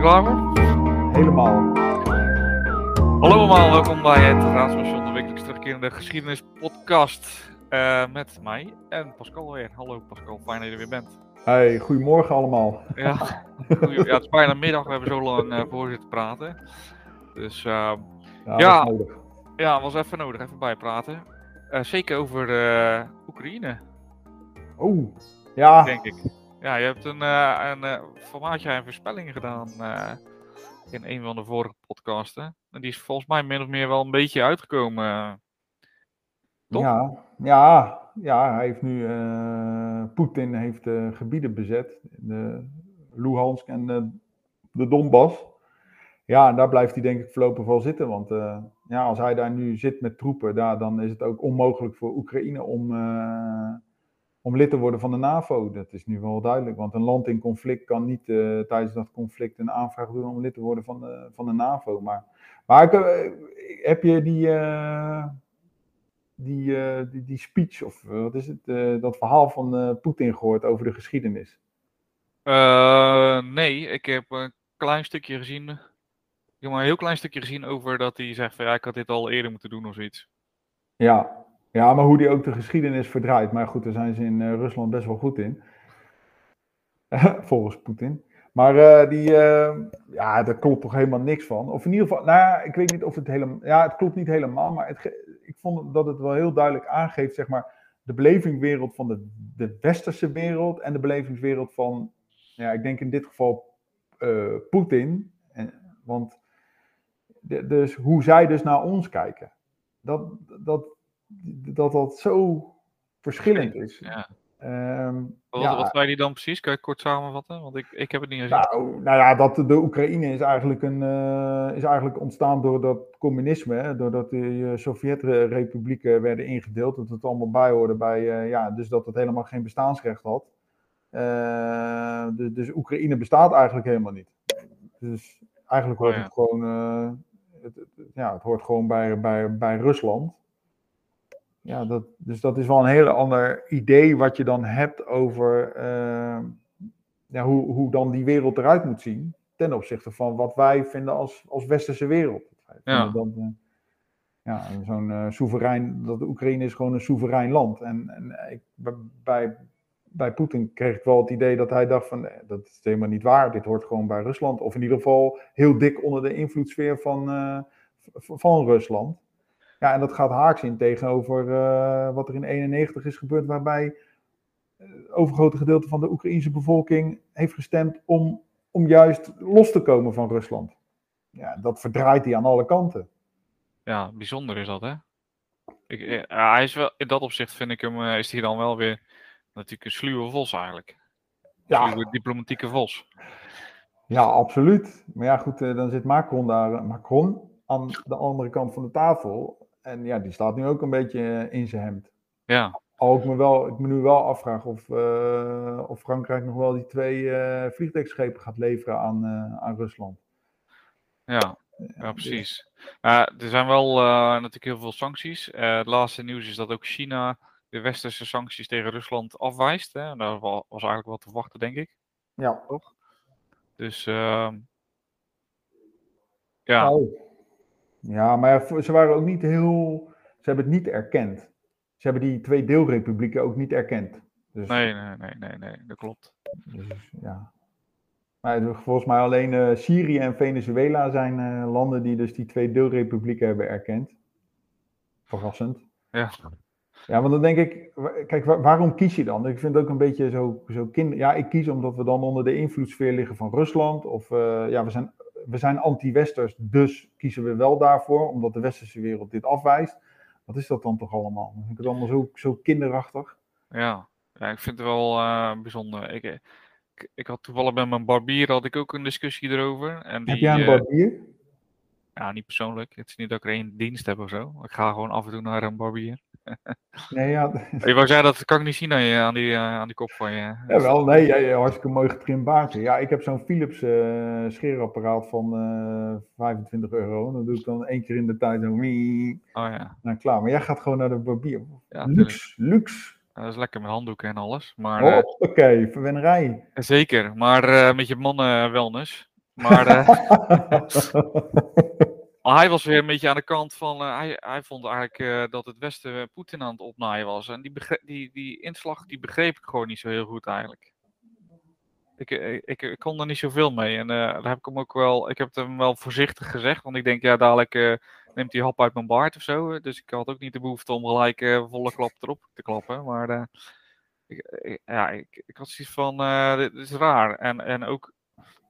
klaar voor? Helemaal. Hallo allemaal, welkom bij het Raadstation, de wekelijks terugkerende geschiedenispodcast. Uh, met mij en Pascal weer. Hallo Pascal, fijn dat je er weer bent. Hey, goedemorgen allemaal. Ja, goeie, ja het is bijna middag, we hebben zo lang uh, voor zitten praten. Dus uh, ja, ja, was nodig. ja, was even nodig, even bijpraten. Uh, zeker over Oekraïne. Oh, ja. Denk ik. Ja, je hebt een, uh, een uh, formaatje en voorspellingen gedaan uh, in een van de vorige podcasten. En die is volgens mij min of meer wel een beetje uitgekomen. Ja, ja, ja, hij heeft nu, Poetin heeft gebieden bezet, de Luhansk en de, de Donbass. Ja, en daar blijft hij denk ik voorlopig wel zitten, want ja, als hij daar nu zit met troepen, daar, dan is het ook onmogelijk voor Oekraïne om om lid te worden van de NAVO. Dat is nu wel duidelijk, want een land in conflict kan niet uh, tijdens dat conflict een aanvraag doen om lid te worden van de, van de NAVO. Maar, maar uh, heb je die, uh, die, die, die, speech, of wat is het, dat verhaal van Poetin gehoord over de geschiedenis? nee, ik heb een klein stukje gezien. Ik heb maar een heel klein stukje gezien over dat hij zegt van ja, ik had dit al eerder moeten doen of zoiets. Ja, ja, maar hoe die ook de geschiedenis verdraait. Maar goed, daar zijn ze in uh, Rusland best wel goed in. Volgens Poetin. Maar uh, die, uh, ja, daar klopt toch helemaal niks van. Of in ieder geval, nou ik weet niet of het helemaal, ja, het klopt niet helemaal. Maar het, ik vond dat het wel heel duidelijk aangeeft, zeg maar, de belevingswereld van de, de westerse wereld en de belevingswereld van, ja, ik denk in dit geval Poetin. Want, de, dus hoe zij dus naar ons kijken. Dat, dat, dat dat zo verschillend is. Ja. Um, wat, ja. wat zei die dan precies? Kan je kort samenvatten? Want ik, ik heb het niet gezien. Nou, nou ja, dat de Oekraïne is eigenlijk, een, uh, is eigenlijk ontstaan door dat communisme. Hè, doordat de uh, Sovjet-republieken werden ingedeeld. Dat het allemaal bijhoorde bij, uh, ja, dus dat het helemaal geen bestaansrecht had. dus, dus Oekraïne bestaat eigenlijk helemaal niet. Dus eigenlijk hoort Oh, ja. het gewoon, het, het, ja, het hoort gewoon bij, bij, bij Rusland. Ja, dat, dus dat is wel een heel ander idee wat je dan hebt over uh, ja, hoe, hoe dan die wereld eruit moet zien. Ten opzichte van wat wij vinden als, als westerse wereld. Ja. Dat, uh, ja, zo'n uh, soeverein, dat de Oekraïne is gewoon een soeverein land. En, en ik, bij, bij Poetin kreeg ik wel het idee dat hij dacht van, nee, dat is helemaal niet waar. Dit hoort gewoon bij Rusland. Of in ieder geval heel dik onder de invloedssfeer van, van Rusland. Ja, en dat gaat haaks in tegenover uh, wat er in 91 is gebeurd, waarbij het overgrote gedeelte van de Oekraïnse bevolking heeft gestemd om, om juist los te komen van Rusland. Ja, dat verdraait hij aan alle kanten. Ja, bijzonder is dat, hè? Ik, uh, hij is wel, in dat opzicht vind ik hem, is hij dan wel weer natuurlijk een sluwe vos eigenlijk. Ja. Sluwe diplomatieke vos. Ja, absoluut. Maar ja, goed, dan zit Macron daar, Macron aan de andere kant van de tafel. En ja, die staat nu ook een beetje in zijn hemd. Ja. Al ik me, wel, ik me nu wel afvraag of, uh, of Frankrijk nog wel die twee uh, vliegtuigschepen gaat leveren aan, uh, aan Rusland. Ja, ja precies. er zijn wel natuurlijk heel veel sancties. het laatste nieuws is dat ook China de westerse sancties tegen Rusland afwijst. Hè? Dat was eigenlijk wel te verwachten, denk ik. Ja. Toch? Dus ehm, ja. Nou, ja, maar ze waren ook niet heel. Ze hebben het niet erkend. Ze hebben die twee deelrepublieken ook niet erkend. Dus, nee, nee, nee, nee, nee, dat klopt. Dus, ja. Maar volgens mij alleen uh, Syrië en Venezuela zijn uh, landen die dus die twee deelrepublieken hebben erkend. Verrassend. Ja. Ja, want dan denk ik, kijk, waar, waarom kies je dan? Ik vind het ook een beetje zo, zo kind. Ja, ik kies omdat we dan onder de invloedssfeer liggen van Rusland. Of uh, ja, we zijn we zijn anti-westers, dus kiezen we wel daarvoor, omdat de westerse wereld dit afwijst. Wat is dat dan toch allemaal? Dan vind ik het allemaal zo, zo kinderachtig. Ja. ja, ik vind het wel uh, bijzonder. Ik, ik, ik, had toevallig met mijn barbier had ik ook een discussie erover. En die, heb jij een barbier? Ja, niet persoonlijk. Het is niet dat ik er één dienst heb of zo. Ik ga gewoon af en toe naar een barbier. nee, ja. Je wou zeggen, dat kan ik niet zien aan, je, aan, die, uh, aan die kop van je. Ja, wel, nee, ja, hartstikke mooi getrimd baardje. Ja, ik heb zo'n Philips uh, scheerapparaat van uh, 25 euro. Dat doe ik dan één keer in de tijd zo. Oh ja. Nou, klaar. Maar jij gaat gewoon naar de barbier. Ja, luxe, luxe. Ja, dat is lekker met handdoeken en alles. Maar, oh, Oké, okay, verwennerij. Zeker, maar uh, met je mannen wellness. Maar hij was weer een beetje aan de kant van. hij, hij vond eigenlijk dat het Westen Poetin aan het opnaaien was. En die, die, die inslag die begreep ik gewoon niet zo heel goed eigenlijk. Ik, ik, ik, kon er niet zoveel mee. En daar heb ik hem ook wel. Ik heb het hem wel voorzichtig gezegd. Want ik denk, ja, dadelijk neemt hij hap uit mijn baard of zo. Dus ik had ook niet de behoefte om gelijk volle klap erop te klappen. Maar ik, ja, ik, ik had zoiets van, dit is raar. En, en ook,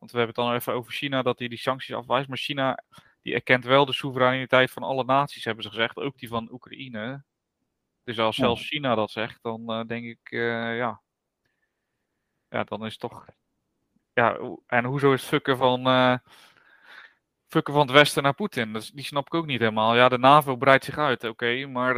want we hebben het dan even over China, dat hij die sancties afwijst. Maar China, die erkent wel de soevereiniteit van alle naties, hebben ze gezegd. Ook die van Oekraïne. Dus als zelfs China dat zegt, dan uh, denk ik, uh, ja. Ja, dan is het toch. Ja, en hoezo is het fucken van. fucken van het Westen naar Poetin? Dat, die snap ik ook niet helemaal. Ja, de NAVO breidt zich uit, oké. maar,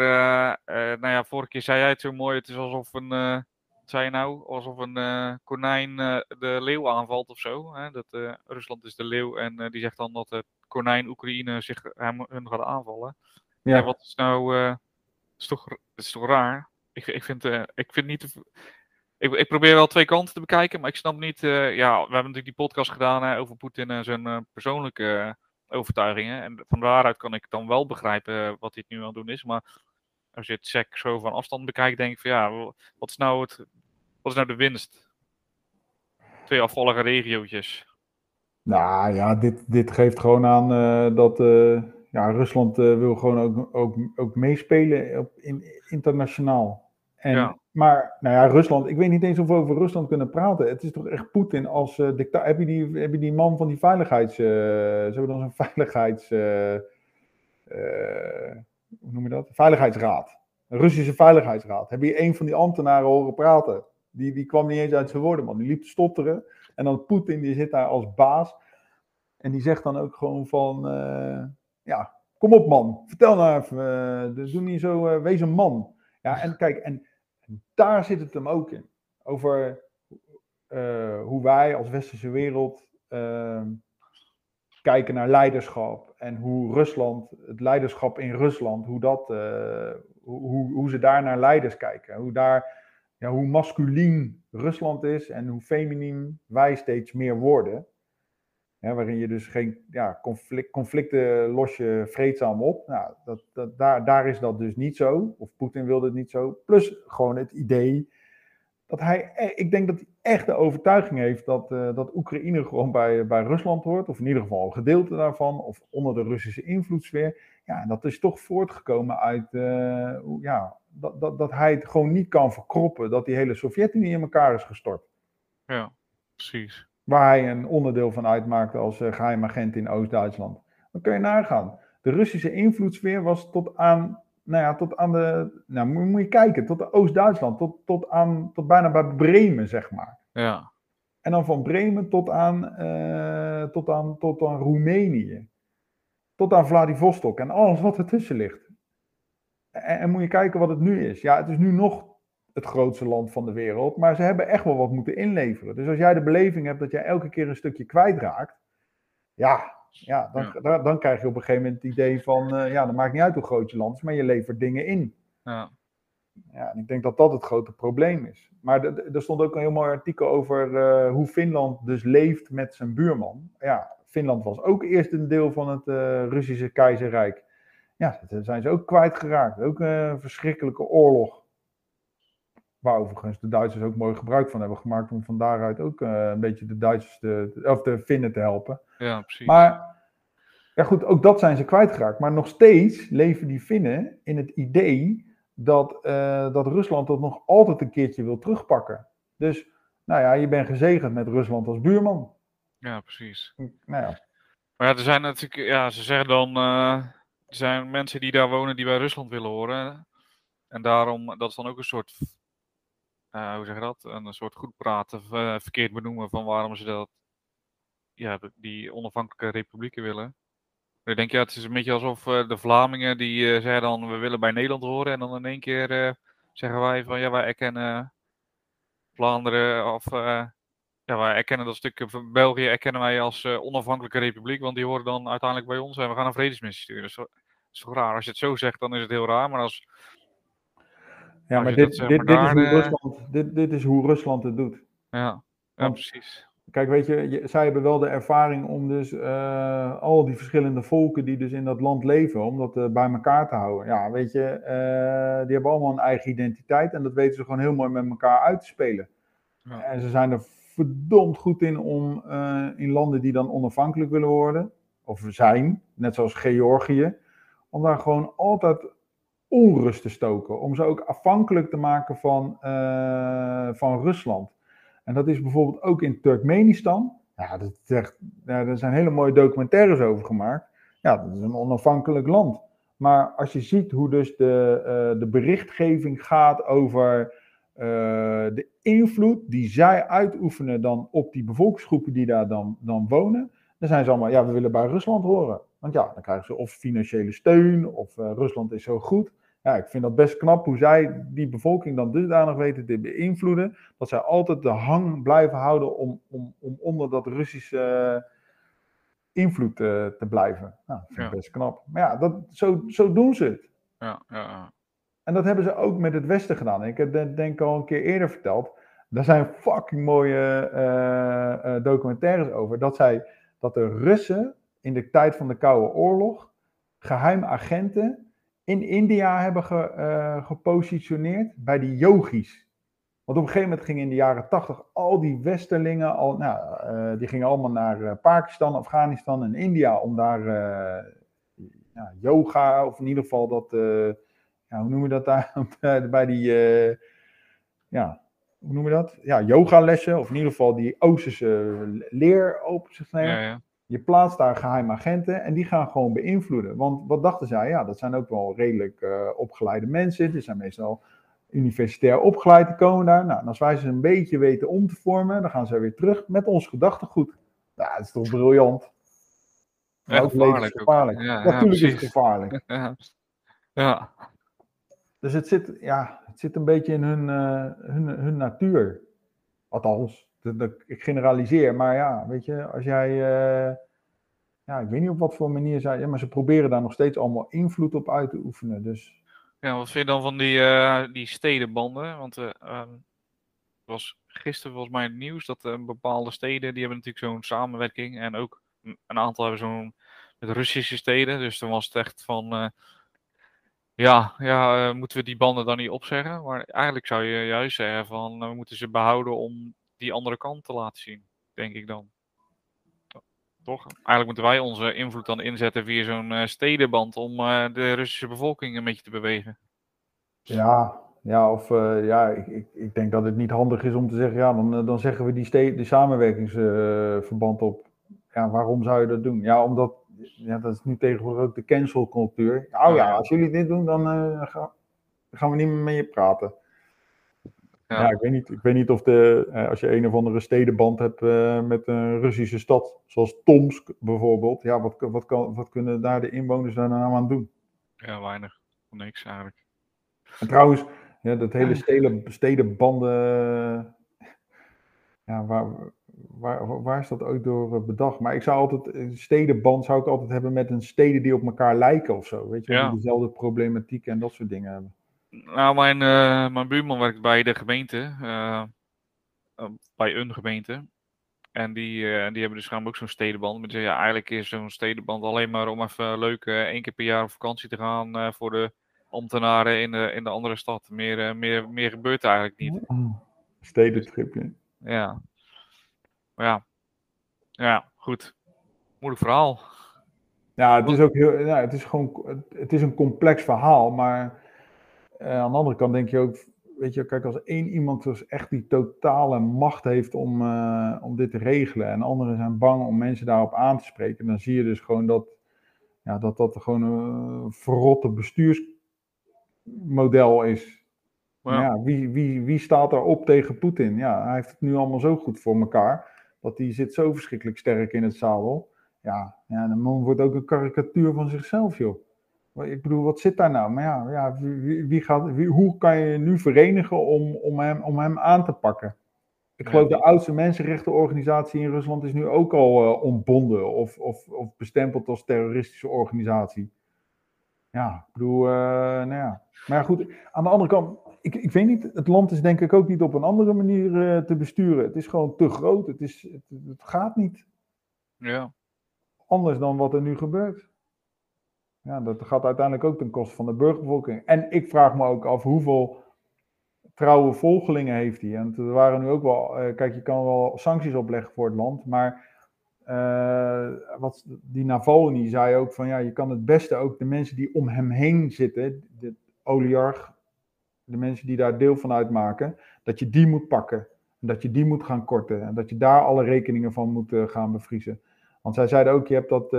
nou ja, vorige keer zei jij het zo mooi. Het is alsof een zei je nou? Alsof een uh, konijn uh, de leeuw aanvalt of zo. Hè? Dat, uh, Rusland is de leeuw en die zegt dan dat het konijn Oekraïne zich hem, hun gaat aanvallen. Ja. En wat is nou. is, toch, is toch raar? Ik, ik, vind, ik vind niet. Ik, ik, probeer wel twee kanten te bekijken, maar ik snap niet. ja, we hebben natuurlijk die podcast gedaan hè, over Poetin en zijn persoonlijke overtuigingen. En van daaruit kan ik dan wel begrijpen wat hij nu aan het doen is. Maar als je het SEC zo van afstand bekijkt, denk ik van ja, wat is nou, het, wat is nou de winst? Twee afvallige regiootjes. Nou ja, dit, dit geeft gewoon aan uh, dat uh, ja, Rusland uh, wil gewoon ook, ook, ook meespelen op, in, internationaal. En, ja. Maar nou ja, Rusland, ik weet niet eens of we over Rusland kunnen praten. Het is toch echt Poetin als dictator. Heb, je die, heb je die man van die veiligheids... ze hebben dan zo'n veiligheids hoe noem je dat? Veiligheidsraad. Een Russische Veiligheidsraad. Heb je een van die ambtenaren horen praten? Die, die kwam niet eens uit zijn woorden, man. Die liep te stotteren. En dan Poetin, die zit daar als baas. En die zegt dan ook gewoon van, uh, ja, kom op man. Vertel nou even, uh, doe niet zo, uh, wees een man. Ja, en kijk, en, daar zit het hem ook in. Over hoe wij als westerse wereld kijken naar leiderschap en hoe Rusland, het leiderschap in Rusland, hoe, dat, hoe, hoe ze daar naar leiders kijken. Hoe, daar, ja, hoe masculien Rusland is en hoe feminien wij steeds meer worden. waarin je dus geen ja, conflict, conflicten los je vreedzaam op. Nou, dat, dat, daar, daar is dat dus niet zo. Of Poetin wilde het niet zo. Plus gewoon het idee dat hij, e-, ik denk dat hij echt de overtuiging heeft dat, uh, dat Oekraïne gewoon bij, bij Rusland hoort, of in ieder geval een gedeelte daarvan, of onder de Russische invloedssfeer. Ja, en dat is toch voortgekomen uit uh, ja, dat, dat, dat hij het gewoon niet kan verkroppen dat die hele Sovjet-Unie in elkaar is gestort. Ja, precies. Waar hij een onderdeel van uitmaakte als uh, geheim agent in Oost-Duitsland. Dan kun je nagaan. De Russische invloedssfeer was tot aan nou ja, tot aan de, nou moet je kijken, tot Oost-Duitsland, tot, tot, aan, tot bijna bij Bremen, zeg maar. Ja. En dan van Bremen tot aan, uh, tot aan, tot aan Roemenië. Tot aan Vladivostok en alles wat ertussen ligt. En, en, moet je kijken wat het nu is. Ja, het is nu nog het grootste land van de wereld, maar ze hebben echt wel wat moeten inleveren. Dus als jij de beleving hebt dat jij elke keer een stukje kwijtraakt, ja, ja, dan, Dan, dan, krijg je op een gegeven moment het idee van, uh, ja, dat maakt niet uit hoe groot je land is, maar je levert dingen in. Ja. Ja, en ik denk dat dat het grote probleem is. Maar er stond ook een heel mooi artikel over uh, hoe Finland dus leeft met zijn buurman. Ja, Finland was ook eerst een deel van het uh, Russische keizerrijk. Ja, dat zijn ze ook kwijtgeraakt. Ook een verschrikkelijke oorlog. Waar overigens de Duitsers ook mooi gebruik van hebben gemaakt om van daaruit ook uh, een beetje de Duitsers te, of de Finnen te helpen. Ja, precies. Maar ja goed, ook dat zijn ze kwijtgeraakt. Maar nog steeds leven die Finnen in het idee dat, uh, dat Rusland dat nog altijd een keertje wil terugpakken. Dus nou ja, je bent gezegend met Rusland als buurman. Ja, precies. Nou ja. Maar ja, er zijn natuurlijk, ja, ze zeggen dan, uh, er zijn mensen die daar wonen die bij Rusland willen horen. En daarom, dat is dan ook een soort uh, hoe zeg je dat? Een soort goed praten, uh, verkeerd benoemen van waarom ze dat, ja, die onafhankelijke republieken willen. Ik denk, ja, het is een beetje alsof uh, de Vlamingen die zeggen dan, we willen bij Nederland horen. En dan in één keer zeggen wij van, ja, wij erkennen Vlaanderen of, ja, wij erkennen dat stuk België erkennen wij als onafhankelijke republiek. Want die horen dan uiteindelijk bij ons en we gaan een vredesmissie sturen. Dus is toch raar. Als je het zo zegt, dan is het heel raar. Maar als ja, maar dit, dit, dit, is hoe Rusland, dit, dit is hoe Rusland het doet. Ja, ja precies. kijk, weet je, je, zij hebben wel de ervaring om dus eh, al die verschillende volken die dus in dat land leven, om dat eh, bij elkaar te houden. Ja, weet je, eh, die hebben allemaal een eigen identiteit en dat weten ze gewoon heel mooi met elkaar uit te spelen. Ja. En ze zijn er verdomd goed in om eh, in landen die dan onafhankelijk willen worden, of zijn, net zoals Georgië, om daar gewoon altijd onrust te stoken. Om ze ook afhankelijk te maken van, eh, van Rusland. En dat is bijvoorbeeld ook in Turkmenistan. Ja, dat is echt, ja, er zijn hele mooie documentaires over gemaakt. Ja, dat is een onafhankelijk land. Maar als je ziet hoe dus de, eh, de berichtgeving gaat over eh, de invloed die zij uitoefenen dan op die bevolkingsgroepen die daar dan, dan wonen, dan zijn ze allemaal, ja, we willen bij Rusland horen. Want ja, dan krijgen ze of financiële steun, of eh, Rusland is zo goed. Ja, ik vind dat best knap hoe zij die bevolking dan dusdanig weten te beïnvloeden, dat zij altijd de hang blijven houden om, om, om onder dat Russische eh, invloed eh, te blijven. Nou, dat vind ik Ja. best knap. Maar ja, dat, zo, zo doen ze het. Ja, ja, ja. En dat hebben ze ook met het Westen gedaan. Ik heb het denk ik al een keer eerder verteld. Daar zijn fucking mooie documentaires over. Dat, zij, dat de Russen in de tijd van de Koude Oorlog geheim agenten in India hebben ge, eh, gepositioneerd bij die yogis. Want op een gegeven moment gingen in de jaren tachtig al die westerlingen, al, nou, eh, die gingen allemaal naar eh, Pakistan, Afghanistan en India om daar yoga, of in ieder geval dat, ja, hoe noem je dat daar, bij die, ja, hoe noem je dat? Ja, yogalessen, of in ieder geval die Oosterse leer open zich nemen. ja, ja. Je plaatst daar geheime agenten en die gaan gewoon beïnvloeden. Want wat dachten zij? Ja, dat zijn ook wel redelijk eh, opgeleide mensen. Die zijn meestal universitair opgeleid, die komen daar. Nou, als wij ze een beetje weten om te vormen, dan gaan ze weer terug met ons gedachtegoed. Ja, dat is toch briljant. Ja, ook gevaarlijk ook. levensgevaarlijk. Ja, ja, Natuurlijk is het gevaarlijk. Ja. ja. Dus het zit, ja, het zit een beetje in hun, eh, hun, hun natuur. Althans, dat, ik generaliseer. Maar ja, weet je, als jij... eh, ja, ik weet niet op wat voor manier zij... Maar ze proberen daar nog steeds allemaal invloed op uit te oefenen. Dus Ja, wat vind je dan van die, eh, die stedenbanden? Want het was gisteren volgens mij het nieuws dat bepaalde steden, die hebben natuurlijk zo'n samenwerking. En ook een aantal hebben zo'n met Russische steden. Dus dan was het echt van, ja, ja moeten we die banden dan niet opzeggen? Maar eigenlijk zou je juist zeggen van, we moeten ze behouden om die andere kant te laten zien, denk ik dan. Toch? Eigenlijk moeten wij onze invloed dan inzetten via zo'n eh, stedenband om eh, de Russische bevolking een beetje te bewegen. ja, ja of eh, ja, ik, ik, ik denk dat het niet handig is om te zeggen... Ja, dan, dan zeggen we die, ste- die samenwerkingsverband op. Ja, waarom zou je dat doen? Ja, omdat... Ja, dat is nu tegenwoordig ook de cancelcultuur. Oh Oh, ja, als jullie dit doen, dan eh, ga- gaan we niet meer met je praten. Ja. Ja, ik weet niet, ik weet niet of de, eh, als je een of andere stedenband hebt eh, met een Russische stad, zoals Tomsk bijvoorbeeld, ja, wat, wat, kan, wat kunnen daar de inwoners daar nou aan doen? Ja, weinig. Niks eigenlijk. En trouwens, ja, dat hele steden, stedenbanden, ja, waar, waar, waar is dat ooit door eh, bedacht? Maar ik zou altijd, een stedenband zou ik altijd hebben met een steden die op elkaar lijken of zo, weet je, wel, Ja. die dezelfde problematiek en dat soort dingen hebben. Nou, mijn, eh, mijn buurman werkt bij de gemeente. eh, eh, bij een gemeente. En die, die hebben dus gaan ook zo'n stedenband. Maar die zeggen, ja, eigenlijk is zo'n stedenband alleen maar om even leuk één keer per jaar op vakantie te gaan voor de ambtenaren in de, in de andere stad. Meer, meer, meer gebeurt er eigenlijk niet. Stedentripje. Ja. Maar ja. Ja, goed. Moeilijk verhaal. Ja, het is ook heel, ja, het is gewoon, het- is een complex verhaal, maar aan de andere kant denk je ook, weet je, kijk, als één iemand dus echt die totale macht heeft om, eh, om dit te regelen en anderen zijn bang om mensen daarop aan te spreken, dan zie je dus gewoon dat, ja, dat dat gewoon een verrotte bestuursmodel is. Ja, wie, wie, wie staat er op tegen Poetin? Ja, hij heeft het nu allemaal zo goed voor elkaar. Dat hij zit zo verschrikkelijk sterk in het zadel. Ja, ja de man wordt ook een karikatuur van zichzelf, joh. Ik bedoel, wat zit daar nou? Maar ja, ja wie, wie- gaat, wie, hoe kan je nu verenigen om, om, hem, om hem aan te pakken? Ik geloof de oudste mensenrechtenorganisatie in Rusland is nu ook al eh, ontbonden of, of, of bestempeld als terroristische organisatie. Ja, ik bedoel, eh, nou ja. Maar goed, aan de andere kant, ik, ik weet niet, het land is denk ik ook niet op een andere manier eh, te besturen. Het is gewoon te groot. Het, is, het, het gaat niet Ja. anders dan wat er nu gebeurt. Ja, dat gaat uiteindelijk ook ten koste van de burgerbevolking. En ik vraag me ook af hoeveel trouwe volgelingen heeft hij. En er waren nu ook wel, eh, kijk, je kan wel sancties opleggen voor het land, maar eh, wat die Navalny zei ook van ja, je kan het beste ook de mensen die om hem heen zitten, de oligarch, de mensen die daar deel van uitmaken, dat je die moet pakken. En dat je die moet gaan korten. En dat je daar alle rekeningen van moet eh, gaan bevriezen. Want zij zeiden ook, je hebt dat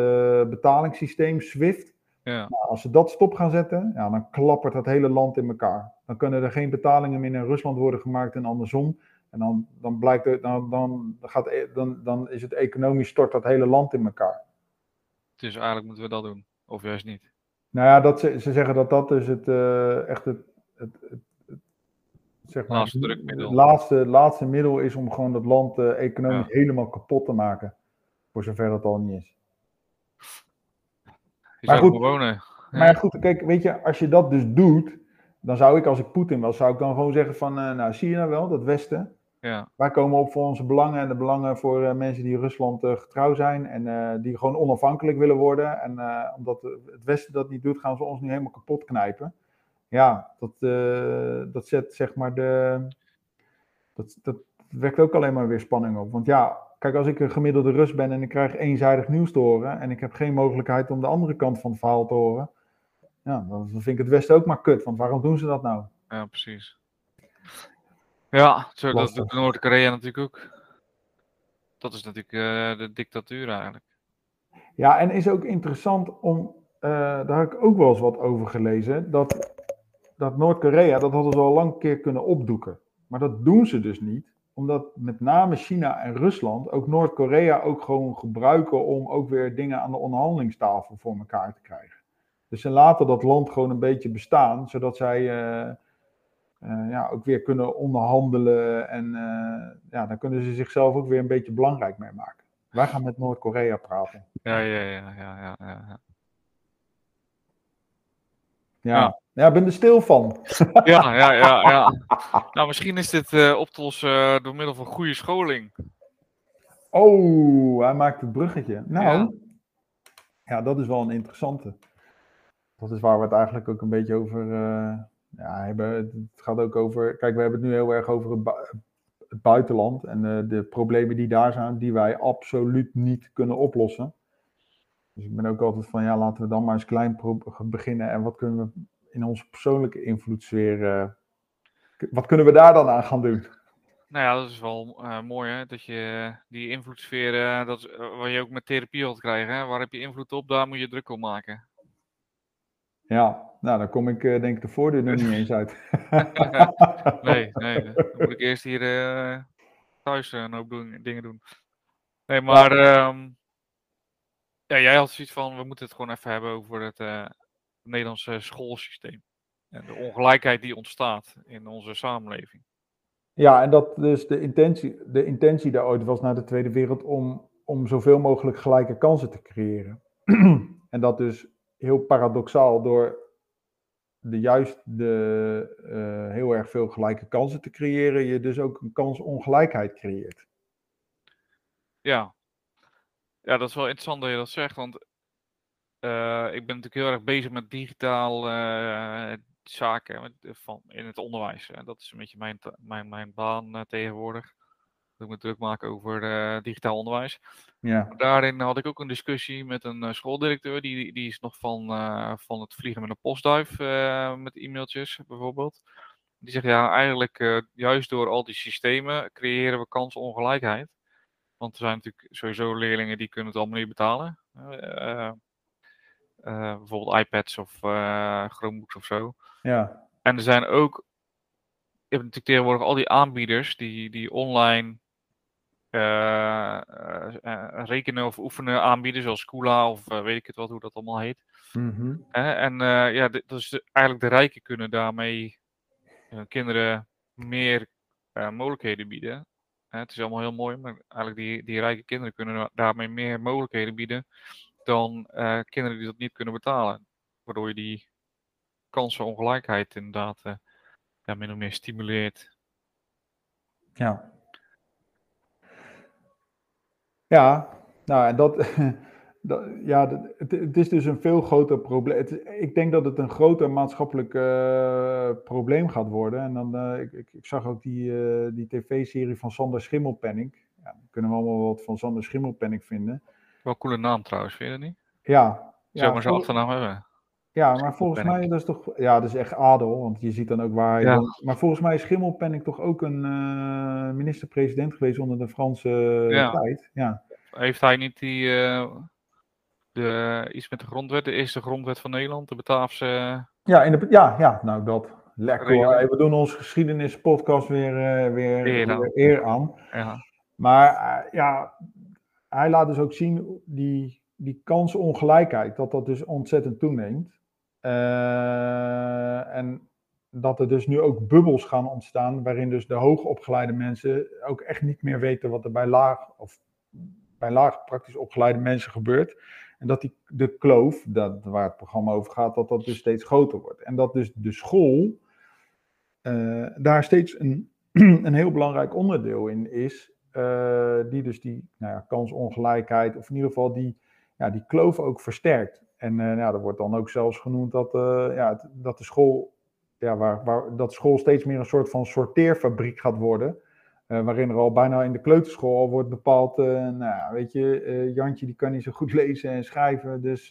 betalingssysteem SWIFT. Ja. Nou, als ze dat stop gaan zetten, ja, dan klappert het hele land in elkaar. Dan kunnen er geen betalingen meer in Rusland worden gemaakt en andersom. En dan, dan, blijkt het, dan, dan, gaat, e- dan, dan is het economisch stort dat hele land in elkaar. Dus eigenlijk moeten we dat doen. Of juist niet. Nou ja, dat ze, ze zeggen dat dat dus het, eh, echt het, het, het, het- zeg maar, Laatste drukmiddel. Laatste, laatste middel is om gewoon dat land eh, economisch Ja. helemaal kapot te maken. Voor zover het al niet is. Je Maar goed. wonen. Maar goed, kijk, weet je, als je dat dus doet, dan zou ik als ik Poetin was, zou ik dan gewoon zeggen van, eh, nou zie je nou wel, dat Westen, Ja. wij komen op voor onze belangen en de belangen voor eh, mensen die Rusland eh, getrouw zijn en die gewoon onafhankelijk willen worden. En omdat het Westen dat niet doet, gaan ze ons nu helemaal kapot knijpen. Ja, dat, dat zet zeg maar de. Dat, dat wekt ook alleen maar weer spanning op. Want ja, kijk, als ik een gemiddelde Rus ben en ik krijg eenzijdig nieuws te horen en ik heb geen mogelijkheid om de andere kant van het verhaal te horen, ja, dan vind ik het Westen ook maar kut. Want waarom doen ze dat nou? Ja, precies. Ja, zo, dat doet Noord-Korea natuurlijk ook. Dat is natuurlijk eh, de dictatuur eigenlijk. Ja, en is ook interessant om, eh, daar heb ik ook wel eens wat over gelezen, dat, dat Noord-Korea, dat hadden ze al lang een keer kunnen opdoeken. Maar dat doen ze dus niet, omdat met name China en Rusland ook Noord-Korea ook gewoon gebruiken om ook weer dingen aan de onderhandelingstafel voor elkaar te krijgen. Dus ze laten dat land gewoon een beetje bestaan, zodat zij eh, eh, ja, ook weer kunnen onderhandelen en eh, ja, dan kunnen ze zichzelf ook weer een beetje belangrijk mee maken. Wij gaan met Noord-Korea praten. Ja, ja, ja, ja, ja, ja, ja. Ja. Ja. ik ben er stil van. Ja, ja, ja, ja. Nou, misschien is dit eh, op te lossen eh, door middel van goede scholing. Oh, hij maakt het bruggetje. Nou, ja. Ja. dat is wel een interessante. Dat is waar we het eigenlijk ook een beetje over eh, ja, hebben. Het gaat ook over. Kijk, we hebben het nu heel erg over het, bu- het buitenland en de problemen die daar zijn, die wij absoluut niet kunnen oplossen. Dus ik ben ook altijd van, ja, laten we dan maar eens klein beginnen. En wat kunnen we in onze persoonlijke invloedssfeer, eh, wat kunnen we daar dan aan gaan doen? Nou ja, dat is wel eh, mooi hè, dat je die invloedssfeer, eh, dat is, waar je ook met therapie had krijgen, hè, waar heb je invloed op, daar moet je druk op maken. Ja, nou, dan kom ik denk ik de voordeur nog niet eens uit. Nee, nee, dan moet ik eerst hier thuis een hoop doen- dingen doen. Nee, maar ehm, ja, jij had zoiets van, we moeten het gewoon even hebben over het eh, Nederlandse schoolsysteem. En de ongelijkheid die ontstaat in onze samenleving. Ja, en dat dus de intentie, de intentie daar ooit was na de Tweede Wereld om, om zoveel mogelijk gelijke kansen te creëren. en dat dus heel paradoxaal door de juist de, eh, heel erg veel gelijke kansen te creëren, je dus ook een kansongelijkheid creëert. Ja. ja, dat is wel interessant dat je dat zegt, want eh, ik ben natuurlijk heel erg bezig met digitaal eh, zaken met, van, in het onderwijs. En dat is een beetje mijn, mijn, mijn baan eh, tegenwoordig. Dat ik me druk maken over eh, digitaal onderwijs. Ja, Daarin had ik ook een discussie met een eh, schooldirecteur. Die, die is nog van, eh, van het vliegen met een postduif eh, met e-mailtjes bijvoorbeeld. Die zegt ja, eigenlijk eh, juist door al die systemen creëren we kansongelijkheid. Want er zijn natuurlijk sowieso leerlingen die kunnen het allemaal niet betalen. Eh, eh, bijvoorbeeld iPads of eh Chromebooks of zo. ja, En er zijn ook, je hebt natuurlijk tegenwoordig al die aanbieders die, die online eh, rekenen of oefenen aanbieden, zoals Skoola of weet ik het wat, hoe dat allemaal heet. mhm, Hè? En ja, dus de- eigenlijk de rijken kunnen daarmee hun kinderen meer mogelijkheden bieden. Het is allemaal heel mooi, maar eigenlijk die, die rijke kinderen kunnen da- daarmee meer mogelijkheden bieden dan eh, kinderen die dat niet kunnen betalen. Waardoor je die kansenongelijkheid inderdaad eh, ja, min of meer stimuleert. Ja. Ja, nou en dat, ja, het, is dus een veel groter probleem. Ik denk dat het een groter maatschappelijk eh, probleem gaat worden. En dan, ik, ik, ik zag ook die, die tv-serie van Sander Schimmelpenninck. Ja, dan kunnen we allemaal wat van Sander Schimmelpenninck vinden. Wel een coole naam trouwens, vind je dat niet? Ja, Zou ja, maar zijn achternaam hebben. ja, maar volgens mij dat is toch, ja, dat is echt adel, want je ziet dan ook waar Ja. woont. Maar volgens mij is Schimmelpenninck toch ook een eh, minister-president geweest onder de Franse Ja. tijd. Ja. Heeft hij niet die, eh, de, iets met de grondwet, de eerste grondwet van Nederland, de Bataafse... Ja, in de, ja, ja, nou dat. Lekker We doen onze geschiedenispodcast weer, eh, weer, Eer aan. weer eer aan. ja, Maar eh, ja, hij laat dus ook zien die, die kansongelijkheid, dat dat dus ontzettend toeneemt. Eh, en dat er dus nu ook bubbels gaan ontstaan, waarin dus de hoogopgeleide mensen ook echt niet meer weten wat er bij laag of bij laag praktisch opgeleide mensen gebeurt. En dat die, de kloof, dat, waar het programma over gaat, dat dat dus steeds groter wordt. En dat dus de school eh, daar steeds een, een heel belangrijk onderdeel in is. Eh, die dus die nou ja, kansongelijkheid, of in ieder geval die, ja, die kloof ook versterkt. En eh ja, er wordt dan ook zelfs genoemd dat, eh, ja, dat de school, ja, waar, waar, dat school steeds meer een soort van sorteerfabriek gaat worden. waarin er al bijna in de kleuterschool al wordt bepaald, nou weet je, Jantje die kan niet zo goed lezen en schrijven. Dus,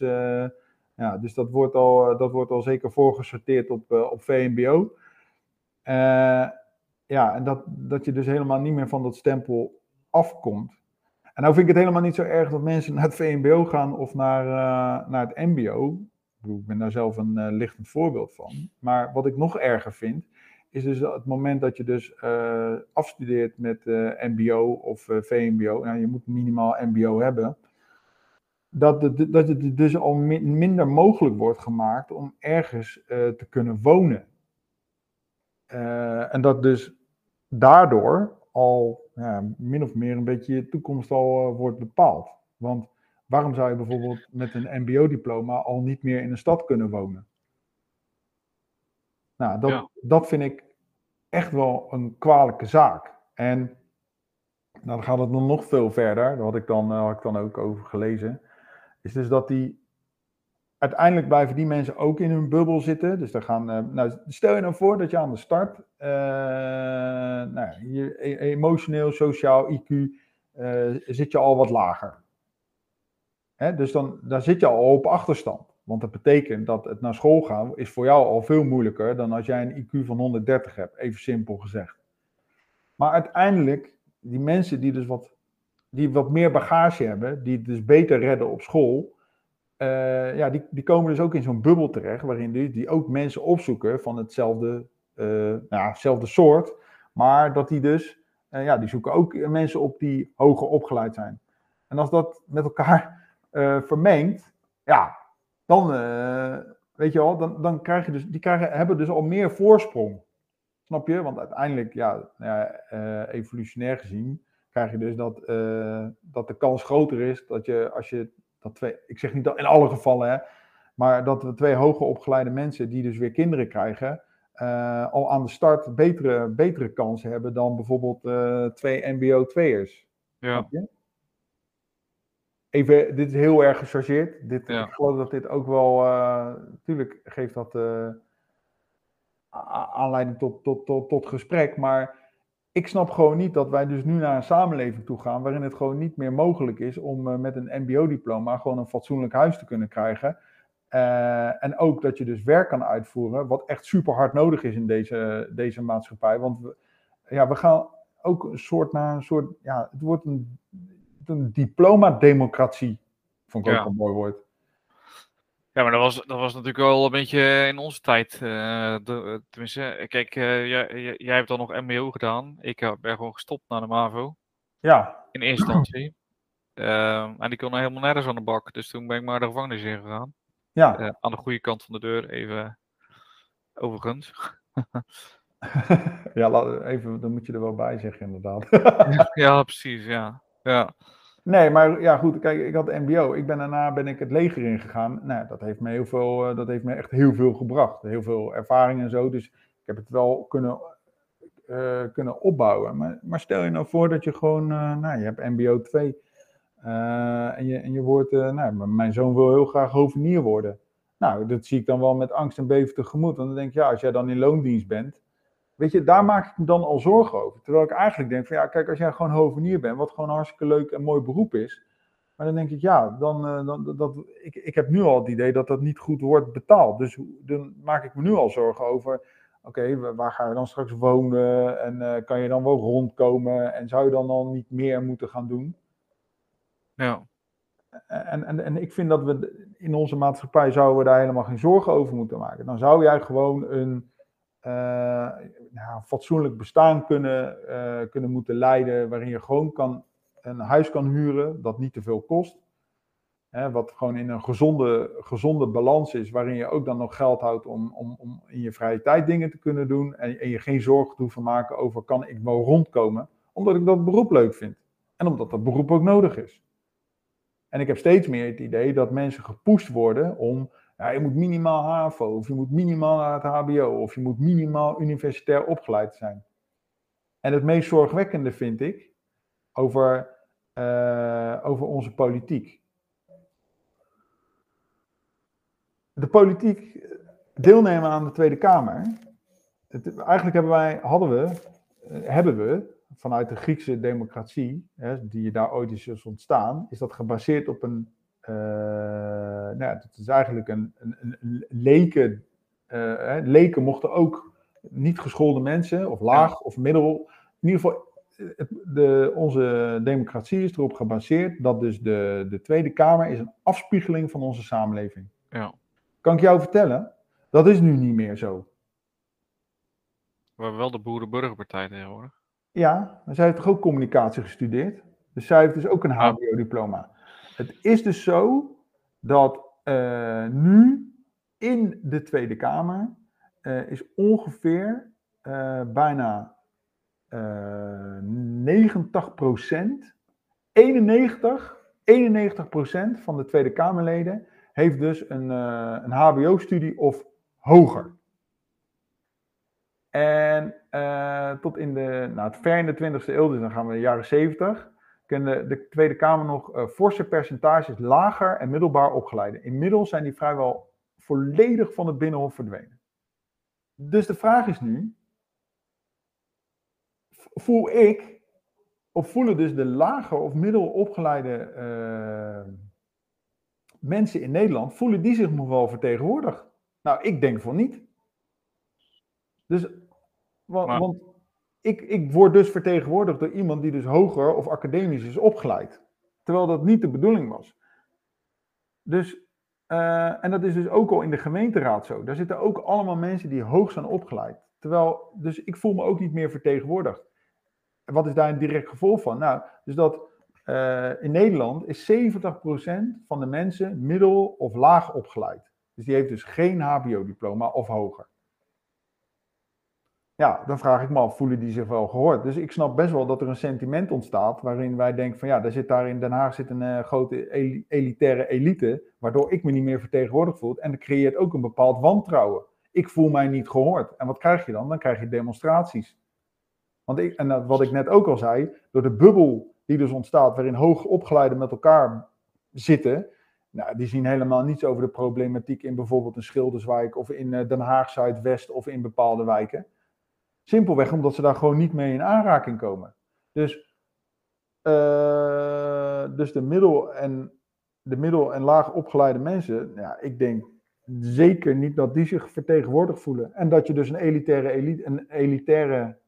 ja, dus dat, wordt al, dat wordt al zeker voorgesorteerd op, op VMBO. Ja, en dat, dat je dus helemaal niet meer van dat stempel afkomt. En nou vind ik het helemaal niet zo erg dat mensen naar het VMBO gaan of naar, eh, naar het MBO. Ik, ben daar zelf een eh, lichtend voorbeeld van. Maar wat ik nog erger vind, is dus het moment dat je dus eh, afstudeert met MBO of VMBO. Nou, je moet minimaal MBO hebben. Dat het, dat het dus al mi- minder mogelijk wordt gemaakt om ergens te kunnen wonen. En dat dus daardoor al ja, min of meer een beetje je toekomst al eh, wordt bepaald. Want waarom zou je bijvoorbeeld met een MBO-diploma al niet meer in een stad kunnen wonen? Nou, dat, Ja. dat vind ik echt wel een kwalijke zaak. En dan gaat het nog nog veel verder. Daar had ik dan, eh, had ik dan ook over gelezen. Is dus dat die uiteindelijk blijven die mensen ook in hun bubbel zitten. Dus dan gaan, eh, nou, stel je nou voor dat je aan de start, eh, nou, je, e- emotioneel, sociaal, IQ, eh, zit je al wat lager. Hè, dus dan, daar zit je al op achterstand. Want dat betekent dat het naar school gaan is voor jou al veel moeilijker dan als jij een IQ van 130 hebt, even simpel gezegd. Maar uiteindelijk, die mensen die dus wat, die wat meer bagage hebben, die het dus beter redden op school, eh, ja, die, die komen dus ook in zo'n bubbel terecht, waarin die, die ook mensen opzoeken van hetzelfde, eh, nou soort, maar dat die dus, eh, ja, die zoeken ook mensen op die hoger opgeleid zijn. En als dat met elkaar vermengt, ja, dan, weet je wel, dan, dan krijg je dus, die krijgen, hebben dus al meer voorsprong. Snap je? Want uiteindelijk, ja, nou ja evolutionair gezien, krijg je dus dat, dat de kans groter is dat je, als je dat twee, ik zeg niet dat in alle gevallen, hè, maar dat we twee hoger opgeleide mensen die dus weer kinderen krijgen, eh, al aan de start betere, betere kansen hebben dan bijvoorbeeld eh, twee MBO-2'ers. ja? Even, dit is heel erg gechargeerd. Dit, Ja. Ik geloof dat dit ook wel, eh, natuurlijk geeft dat aanleiding tot, tot, tot, tot gesprek, maar ik snap gewoon niet dat wij dus nu naar een samenleving toe gaan waarin het gewoon niet meer mogelijk is om eh, met een MBO-diploma gewoon een fatsoenlijk huis te kunnen krijgen. Eh, en ook dat je dus werk kan uitvoeren, wat echt super hard nodig is in deze, deze maatschappij. Want we, ja, we gaan ook een soort naar een soort, ja, het wordt een, een diploma-democratie. Vond ik ook een mooi woord. Ja, maar dat was, dat was natuurlijk wel een beetje in onze tijd. eh, de, tenminste, kijk, eh, jij, jij- hebt dan nog MBO gedaan. Ik eh, ben gewoon gestopt naar de MAVO. Ja, In eerste instantie. Ehm, en die kon helemaal nergens aan de bak. Dus toen ben ik maar de gevangenis ingegaan. ja. Eh, aan de goede kant van de deur, even overigens. ja, even, dan moet je er wel bij zeggen, inderdaad. ja, precies, ja. Ja, Nee, maar ja, goed. Kijk, ik had MBO. Ik ben daarna ben ik het leger ingegaan. Nou, dat heeft me heel veel, eh, dat heeft me echt heel veel gebracht. Heel veel ervaring en zo. Dus Ik heb het wel kunnen, eh, kunnen opbouwen. Maar, maar, stel je nou voor dat je gewoon, uh, nou, je hebt MBO 2 uh, en, je, en je wordt, nou, mijn zoon wil heel graag hovenier worden. Nou, dat zie ik dan wel met angst en beven tegemoet. Want dan denk ik, ja, als jij dan in loondienst bent, weet je, daar maak ik me dan al zorgen over. Terwijl ik eigenlijk denk van, ja, kijk, als jij gewoon hovenier bent, wat gewoon een hartstikke leuk en mooi beroep is. Maar dan denk ik, ja, dan, uh, dan dat, ik, ik heb nu al het idee dat dat niet goed wordt betaald. Dus dan maak ik me nu al zorgen over, oké, waar ga je dan straks wonen? En uh, kan je dan wel rondkomen? En zou je dan al niet meer moeten gaan doen? Ja. En, en, en ik vind dat we in onze maatschappij zouden we daar helemaal geen zorgen over moeten maken. Dan zou jij gewoon een uh, ja, fatsoenlijk bestaan kunnen, uh, kunnen moeten leiden, waarin je gewoon kan, een huis kan huren dat niet te veel kost. Hè, wat gewoon in een gezonde, gezonde balans is, waarin je ook dan nog geld houdt om, om, om in je vrije tijd dingen te kunnen doen. En, en je geen zorgen hoeft te maken over kan ik wel rondkomen, omdat ik dat beroep leuk vind. En omdat dat beroep ook nodig is. En ik heb steeds meer het idee dat mensen gepusht worden om, ja, je moet minimaal HAVO, of je moet minimaal naar het HBO, of je moet minimaal universitair opgeleid zijn. En het meest zorgwekkende vind ik over, uh, over onze politiek. De politiek deelnemen aan de Tweede Kamer. Het, eigenlijk hebben wij, hadden we, uh, hebben we vanuit de Griekse democratie, hè, die daar ooit is ontstaan, is dat gebaseerd op een. Uh, nou ja, het is eigenlijk een, een, een leken. Uh, leken mochten ook niet geschoolde mensen, of laag ja. of middel. In ieder geval, het, de, onze democratie is erop gebaseerd dat dus de, de Tweede Kamer is een afspiegeling van onze samenleving. Ja. Kan ik jou vertellen? Dat is nu niet meer zo. We hebben wel de Boerenburgerpartij tegenwoordig. Ja, maar zij heeft toch ook communicatie gestudeerd? Dus zij heeft dus ook een HBO-diploma. Het is dus zo dat uh, nu in de Tweede Kamer uh, is ongeveer uh, bijna 90 procent, 91, 91 procent van de Tweede Kamerleden heeft dus een, een HBO-studie of hoger. En tot in de, nou, het ver in de 20e eeuw, dus dan gaan we de jaren 70, kende de Tweede Kamer nog uh, forse percentages lager en middelbaar opgeleiden. Inmiddels zijn die vrijwel volledig van het Binnenhof verdwenen. Dus de vraag is nu, voel ik, of voelen dus de lager of middelopgeleide uh, mensen in Nederland, voelen die zich nog wel vertegenwoordigd? Nou, ik denk van niet. Dus want, maar... want ik, ik word dus vertegenwoordigd door iemand die dus hoger of academisch is opgeleid. Terwijl dat niet de bedoeling was. Dus, uh, en dat is dus ook al in de gemeenteraad zo. Daar zitten ook allemaal mensen die hoog zijn opgeleid. Terwijl, dus ik voel me ook niet meer vertegenwoordigd. En wat is daar een direct gevolg van? Nou, dus dat uh, in Nederland is 70% van de mensen middel of laag opgeleid. Dus die heeft dus geen HBO-diploma of hoger. Ja, dan vraag ik me af, voelen die zich wel gehoord? Dus ik snap best wel dat er een sentiment ontstaat waarin wij denken van ja, daar zit daar in Den Haag zit een uh, grote elitaire elite, waardoor ik me niet meer vertegenwoordigd voel. En dat creëert ook een bepaald wantrouwen. Ik voel mij niet gehoord. En wat krijg je dan? Dan krijg je demonstraties. Want ik, en wat ik net ook al zei, door de bubbel die dus ontstaat, waarin hoogopgeleiden met elkaar zitten, nou, die zien helemaal niets over de problematiek in bijvoorbeeld een Schilderswijk of in Den Haag Zuidwest of in bepaalde wijken. Simpelweg omdat ze daar gewoon niet mee in aanraking komen. Dus, uh, dus de middel- en, de middel- en laag opgeleide mensen, ja, ik denk zeker niet dat die zich vertegenwoordigd voelen. En dat je dus een elitaire elite, een elitaire,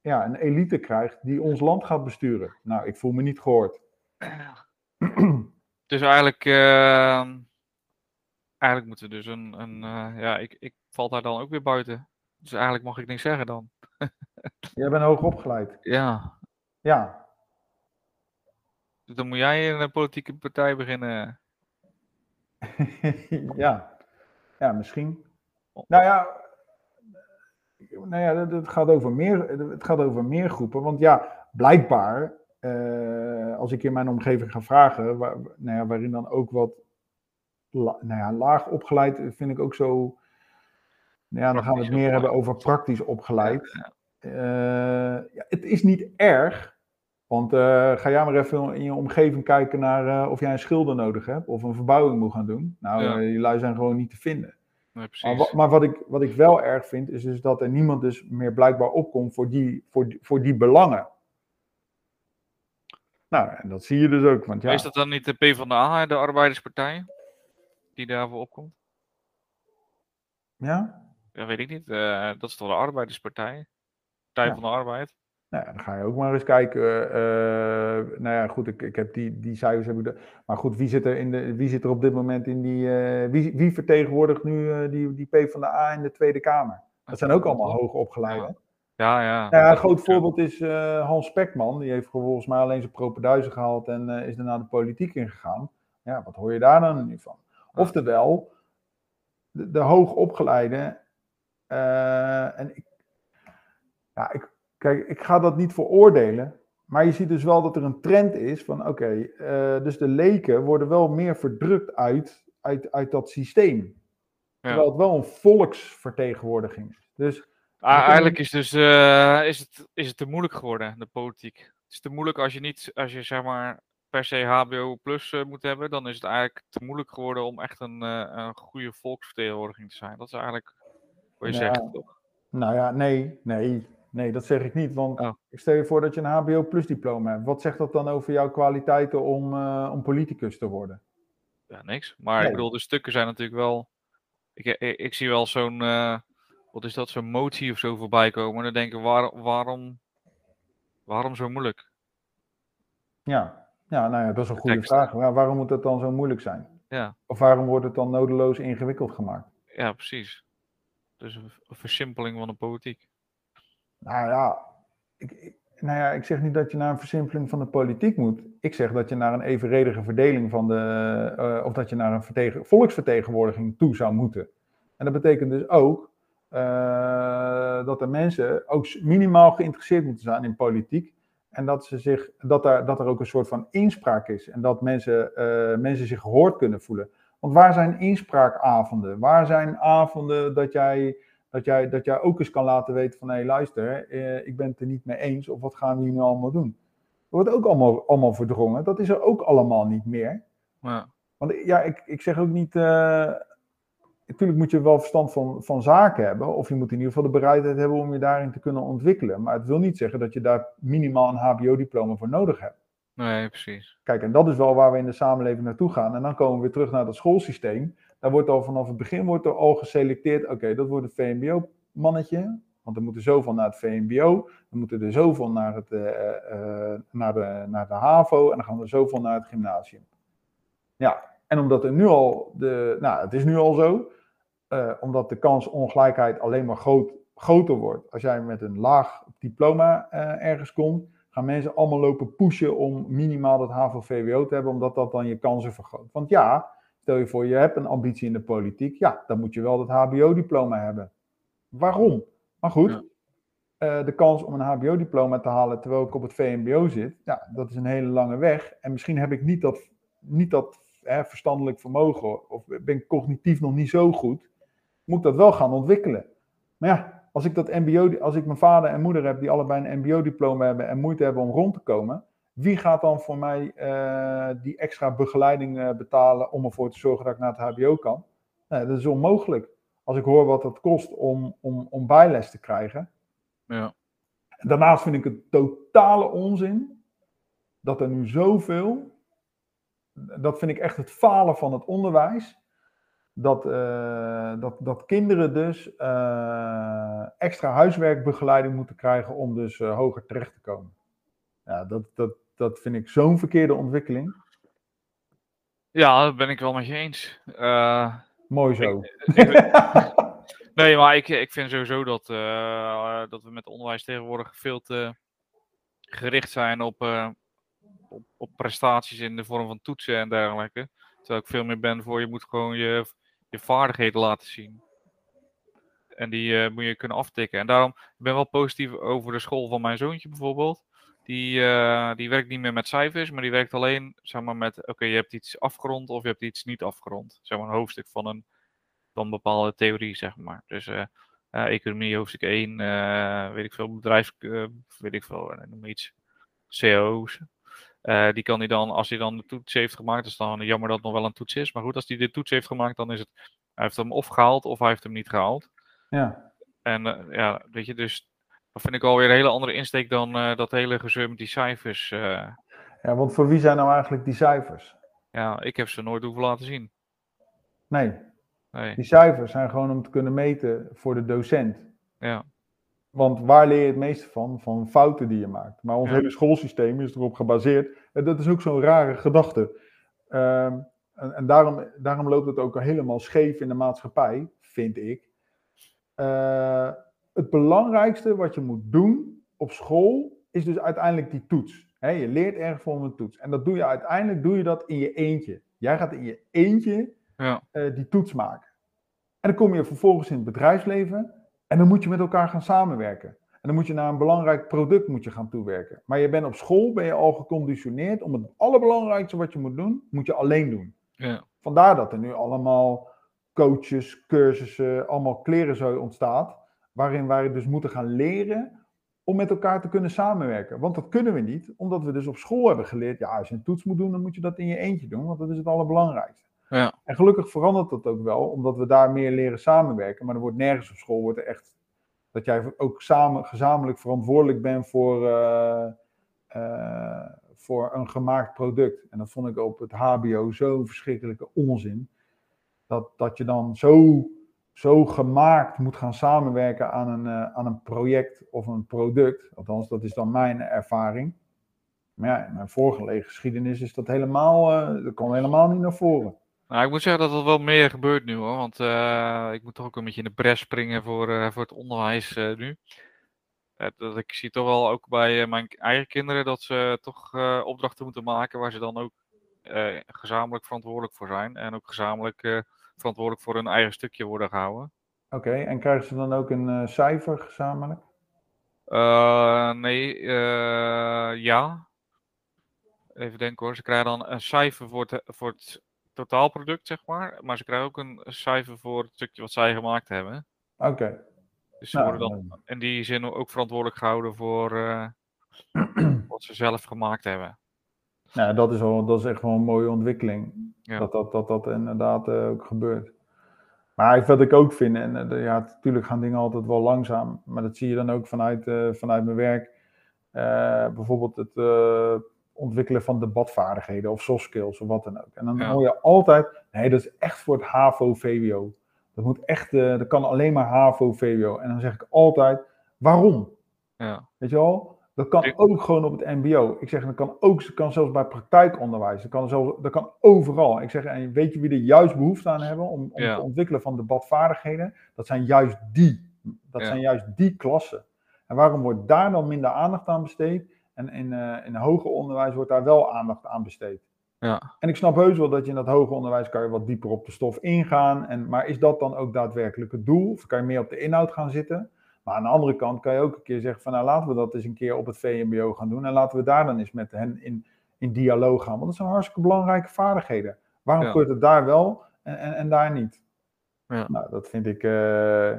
ja, een elite krijgt die ons land gaat besturen. Nou, ik voel me niet gehoord. Dus eigenlijk, uh, eigenlijk moeten we dus een, een uh, ja, ik, ik val daar dan ook weer buiten. Dus eigenlijk mag ik niks zeggen dan. Jij bent hoog opgeleid. Ja. Ja. Dus dan moet jij in een politieke partij beginnen. ja. Ja, misschien. Nou ja, nou ja, het gaat over meer, het gaat over meer groepen. Want ja, blijkbaar, uh, als ik in mijn omgeving ga vragen, waar, nou ja, waarin dan ook wat nou ja, laag opgeleid, vind ik ook zo Ja, dan gaan we het meer hebben over praktisch opgeleid. Eh, ja, het is niet erg, want eh, ga jij maar even in je omgeving kijken naar eh, of jij een schilder nodig hebt of een verbouwing moet gaan doen. Nou, Ja. die lui zijn gewoon niet te vinden. Nee, Maar, precies. wa- maar wat, ik, wat ik wel erg vind, is dus dat er niemand dus meer blijkbaar opkomt voor die, voor, die- voor die belangen. Nou, en dat zie je dus ook. Want ja, Is dat dan niet de PvdA, de Arbeiderspartij? Die daarvoor opkomt? ja? Ja, weet ik niet. Eh, dat is toch de Arbeiderspartij? Partij Ja. van de Arbeid? Nou ja, dan ga je ook maar eens kijken. eh, eh, nou ja, goed, ik, ik heb die, die cijfers. Heb ik de, maar goed, wie zit, er in de, wie zit er op dit moment in die. wie, wie vertegenwoordigt nu die, die P van de A in de Tweede Kamer? Dat zijn ook allemaal hoogopgeleiden. Ja, ja. Nou ja, een Dat- groot voorbeeld is Hans Spekman. Die heeft volgens mij alleen zijn propenduizen gehaald en eh, is daarna de politiek ingegaan. Ja, wat hoor je daar dan nu van? Oftewel, de, de hoogopgeleide. Eh, en ik, ja, ik, kijk, ik ga dat niet veroordelen. Maar je ziet dus wel dat er een trend is van, oké, eh, dus de leken worden wel meer verdrukt uit, uit, uit dat systeem. Ja. Terwijl het wel een volksvertegenwoordiging is. Dus Ah, eigenlijk is, dus, eh, is, het, is het te moeilijk geworden, de politiek. Het is te moeilijk als je niet, als je zeg maar per se HBO plus moet hebben, dan is het eigenlijk te moeilijk geworden om echt een, een goede volksvertegenwoordiging te zijn. Dat is eigenlijk je Ja. toch? Nou ja, nee, nee, nee, dat zeg ik niet. Want Oh. ik stel je voor dat je een HBO plus diploma hebt. Wat zegt dat dan over jouw kwaliteiten om, eh, om politicus te worden? Ja, niks. Maar Nee. ik bedoel, de stukken zijn natuurlijk wel. Ik, ik, ik zie wel zo'n. eh, wat is dat, zo'n motie of zo voorbij komen. En dan denk ik, waar, waarom, waarom zo moeilijk? Ja, ja nou ja, dat is een goede tekst. vraag. Ja, waarom moet dat dan zo moeilijk zijn? Ja, Of waarom wordt het dan nodeloos ingewikkeld gemaakt? ja precies. Dus een, versimpeling van de politiek. Nou ja, ik, nou ja, ik zeg niet dat je naar een versimpeling van de politiek moet. Ik zeg dat je naar een evenredige verdeling van de. eh, of dat je naar een vertegen, volksvertegenwoordiging toe zou moeten. En dat betekent dus ook eh, dat de mensen ook minimaal geïnteresseerd moeten zijn in politiek. En dat, ze zich, dat, er, dat er ook een soort van inspraak is. En dat mensen, eh, mensen zich gehoord kunnen voelen. Want waar zijn inspraakavonden? Waar zijn avonden dat jij dat jij, dat jij ook eens kan laten weten van, hé luister, eh, ik ben het er niet mee eens, of wat gaan we hier nu allemaal doen? Dat wordt ook allemaal, allemaal verdrongen, dat is er ook allemaal niet meer. Ja, Want ja, ik, ik zeg ook niet, eh, natuurlijk moet je wel verstand van, van zaken hebben, of je moet in ieder geval de bereidheid hebben om je daarin te kunnen ontwikkelen. Maar het wil niet zeggen dat je daar minimaal een HBO-diploma voor nodig hebt. Nee, precies. Kijk, en dat is wel waar we in de samenleving naartoe gaan. En dan komen we weer terug naar het schoolsysteem. Daar wordt al vanaf het begin wordt er al geselecteerd. Oké, dat wordt een VMBO-mannetje. Want er moeten zoveel naar het VMBO. Dan moeten er zoveel naar, het, eh, eh, naar, de, naar de HAVO. En dan gaan er zoveel naar het gymnasium. Ja, en omdat er nu al de. Nou, het is nu al zo. eh, omdat de kansongelijkheid alleen maar groter wordt. Als jij met een laag diploma eh, ergens komt gaan mensen allemaal lopen pushen om minimaal dat HAVO-VWO te hebben, omdat dat dan je kansen vergroot. Want ja, stel je voor, je hebt een ambitie in de politiek, ja, dan moet je wel dat HBO-diploma hebben. Waarom? Maar goed, Ja. eh, de kans om een HBO-diploma te halen terwijl ik op het VMBO zit, ja, dat is een hele lange weg. En misschien heb ik niet dat, niet dat hè, verstandelijk vermogen, of ben ik cognitief nog niet zo goed, moet ik dat wel gaan ontwikkelen. Maar ja, als ik dat MBO, als ik mijn vader en moeder heb die allebei een MBO-diploma hebben en moeite hebben om rond te komen, wie gaat dan voor mij eh, die extra begeleiding eh, betalen om ervoor te zorgen dat ik naar het HBO kan? Nee, dat is onmogelijk. Als ik hoor wat het kost om, om, om bijles te krijgen. Ja, Daarnaast vind ik het totale onzin dat er nu zoveel. Dat vind ik echt het falen van het onderwijs. Dat, eh, dat, dat kinderen dus eh, extra huiswerkbegeleiding moeten krijgen om dus eh, hoger terecht te komen. Ja, dat, dat, dat vind ik zo'n verkeerde ontwikkeling. ja dat ben ik wel met je eens. Mooi zo. nee, maar ik, ik vind sowieso dat, dat we met onderwijs tegenwoordig veel te gericht zijn op, op, op prestaties in de vorm van toetsen en dergelijke. Terwijl ik veel meer ben voor je moet gewoon je, je vaardigheden laten zien. En die eh, moet je kunnen aftikken. En daarom ben ik wel positief over de school van mijn zoontje bijvoorbeeld. Die, eh, die werkt niet meer met cijfers, maar die werkt alleen zeg maar, met: oké, je hebt iets afgerond of je hebt iets niet afgerond. Zeg maar een hoofdstuk van een, dan bepaalde theorie, zeg maar. Dus eh, economie hoofdstuk 1, eh, weet ik veel, bedrijf, weet ik veel, noem iets, CO's. Eh, die kan hij dan, als hij dan de toets heeft gemaakt, is dan jammer dat het nog wel een toets is. Maar goed, als hij de toets heeft gemaakt, dan is het, hij heeft hem of gehaald of hij heeft hem niet gehaald. Ja, En eh, ja, weet je, dus dat vind ik alweer een hele andere insteek dan eh, dat hele gezeur met die cijfers. ja, want voor wie zijn nou eigenlijk die cijfers? ja, ik heb ze nooit hoeven laten zien. Nee, Nee, die cijfers zijn gewoon om te kunnen meten voor de docent. ja, Want waar leer je het meeste van? Van fouten die je maakt. Maar ons Ja. hele schoolsysteem is erop gebaseerd. En dat is ook zo'n rare gedachte. Ehm, en en daarom, daarom loopt het ook helemaal scheef in de maatschappij, vind ik. Eh, het belangrijkste wat je moet doen op school is dus uiteindelijk die toets. Je leert ergens voor een toets. En dat doe je uiteindelijk doe je dat in je eentje. Jij gaat in je eentje ja, eh, die toets maken. En dan kom je vervolgens in het bedrijfsleven en dan moet je met elkaar gaan samenwerken. En dan moet je naar een belangrijk product moet je gaan toewerken. Maar je bent op school, ben je al geconditioneerd om het allerbelangrijkste wat je moet doen, moet je alleen doen. ja, Vandaar dat er nu allemaal coaches, cursussen, allemaal klerenzooi ontstaat. Waarin wij dus moeten gaan leren om met elkaar te kunnen samenwerken. Want dat kunnen we niet, omdat we dus op school hebben geleerd. Ja, als je een toets moet doen, dan moet je dat in je eentje doen, want dat is het allerbelangrijkste. Ja, En gelukkig verandert dat ook wel, omdat we daar meer leren samenwerken. Maar er wordt nergens op school wordt er echt dat jij ook samen, gezamenlijk verantwoordelijk bent voor, eh, eh, voor een gemaakt product. En dat vond ik op het HBO zo'n verschrikkelijke onzin. Dat, dat je dan zo, zo gemaakt moet gaan samenwerken aan een, eh, aan een project of een product. Althans, dat is dan mijn ervaring. Maar ja, in mijn voorgelegen geschiedenis is dat helemaal, dat kwam helemaal niet naar voren. Nou, ik moet zeggen dat er wel meer gebeurt nu hoor. Want eh, ik moet toch ook een beetje in de bres springen voor, eh, voor het onderwijs eh, nu. Dat ik zie toch wel ook bij mijn eigen kinderen dat ze toch opdrachten moeten maken waar ze dan ook gezamenlijk verantwoordelijk voor zijn. En ook gezamenlijk verantwoordelijk voor hun eigen stukje worden gehouden. Oké, en krijgen ze dan ook een cijfer gezamenlijk? Nee, ja. Even denken hoor. Ze krijgen dan een cijfer voor het, voor het totaalproduct, zeg maar. Maar ze krijgen ook een cijfer voor het stukje wat zij gemaakt hebben. Oké. Dus ze Nou, worden dan in die zin ook verantwoordelijk gehouden voor eh, wat ze zelf gemaakt hebben. Nou, dat is, wel, dat is echt wel een mooie ontwikkeling. Ja. Dat, dat, dat dat inderdaad eh, ook gebeurt. Maar wat ik ook vind, en eh, ja, natuurlijk gaan dingen altijd wel langzaam. Maar dat zie je dan ook vanuit, vanuit mijn werk. Bijvoorbeeld het ontwikkelen van debatvaardigheden of soft skills of wat dan ook. En dan Ja. hoor je altijd, nee, dat is echt voor het HAVO-VWO. Dat moet echt, eh, dat kan alleen maar HAVO-VWO. En dan zeg ik altijd, waarom? Ja, Weet je wel? Dat kan Ik- ook gewoon op het MBO. Ik zeg, dat kan ook, dat kan zelfs bij praktijkonderwijs. Dat kan, zelfs, dat kan overal. Ik zeg, en weet je wie er juist behoefte aan hebben om, om Ja. te ontwikkelen van debatvaardigheden? Dat zijn juist die. Dat zijn juist die klassen. En waarom wordt daar dan minder aandacht aan besteed? En in, eh in hoger onderwijs wordt daar wel aandacht aan besteed. ja, En ik snap heus wel dat je in dat hoger onderwijs kan je wat dieper op de stof ingaan. En, maar is dat dan ook daadwerkelijk het doel? Of kan je meer op de inhoud gaan zitten? Maar aan de andere kant kan je ook een keer zeggen van nou laten we dat eens een keer op het VMBO gaan doen. En laten we daar dan eens met hen in, in dialoog gaan. Want dat zijn hartstikke belangrijke vaardigheden. Waarom Ja. gebeurt het daar wel en, en, en daar niet? Ja. Nou, dat vind ik, eh,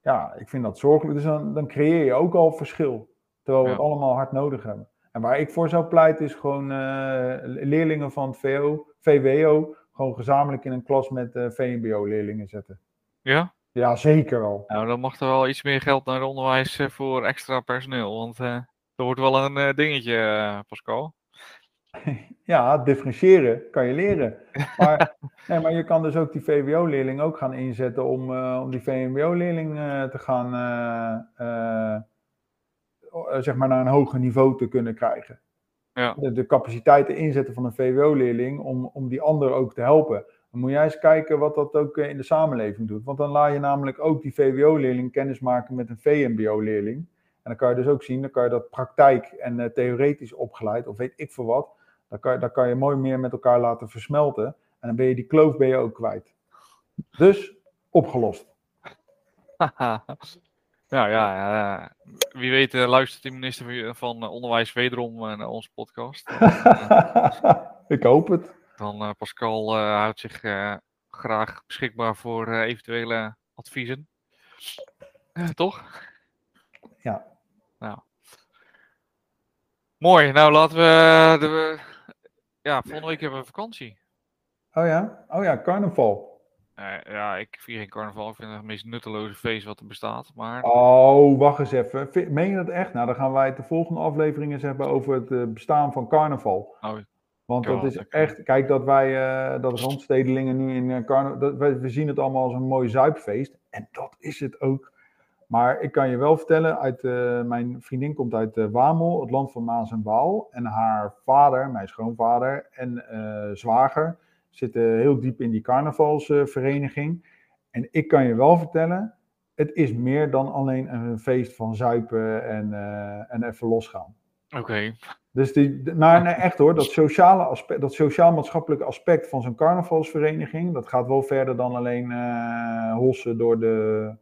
ja, ik vind dat zorgelijk. Dus dan, dan creëer je ook al verschil. Terwijl we Ja. het allemaal hard nodig hebben. En waar ik voor zou pleiten is gewoon eh, leerlingen van het VO, VWO gewoon gezamenlijk in een klas met eh, VMBO-leerlingen zetten. ja? Ja, zeker wel. Nou, dan mag er wel iets meer geld naar het onderwijs eh, voor extra personeel. Want dat wordt wel een dingetje, Pascal. Ja, differentiëren kan je leren. Maar, nee, maar je kan dus ook die VWO-leerling ook gaan inzetten om, om die VMBO-leerling te gaan, zeg maar, naar een hoger niveau te kunnen krijgen. Ja. De, de capaciteiten inzetten van een VWO-leerling om, om die ander ook te helpen. Dan moet jij eens kijken wat dat ook eh, in de samenleving doet. Want dan laat je namelijk ook die VWO-leerling kennis maken met een VMBO-leerling. En dan kan je dus ook zien, dan kan je dat praktijk en eh, theoretisch opgeleid, of weet ik veel wat, dan kan, je, dan kan je mooi meer met elkaar laten versmelten. En dan ben je die kloof ben je ook kwijt. Dus opgelost. nou ja, ja, wie weet eh, luistert de minister van- eh, Onderwijs wederom eh, naar onze podcast. ik hoop het. Dan eh, Pascal eh, houdt zich eh, graag beschikbaar voor eh, eventuele adviezen. Eh, toch? Ja. Nou. Mooi. Nou, laten we. De, ja, volgende week hebben we vakantie. Oh ja? Oh ja, carnaval. Eh, ja, ik vier geen carnaval. Ik vind het het meest nutteloze feest wat er bestaat. Maar Oh, wacht eens even. Meen je dat echt? Nou, dan gaan wij het de volgende aflevering eens hebben over het eh, bestaan van carnaval. oh, Want dat is echt, kijk dat wij, eh, dat randstedelingen nu in uh, carnaval, we, we zien het allemaal als een mooi zuipfeest. En dat is het ook. Maar ik kan je wel vertellen, uit, eh, mijn vriendin komt uit eh, Wamel, het land van Maas en Waal. En haar vader, mijn schoonvader en eh, zwager zitten heel diep in die carnavalsvereniging. en ik kan je wel vertellen, het is meer dan alleen een feest van zuipen en, eh, en even losgaan. oké. Dus die, maar nee, echt hoor, dat sociale aspect, dat sociaal-maatschappelijke aspect van zo'n carnavalsvereniging, dat gaat wel verder dan alleen eh hossen door, de,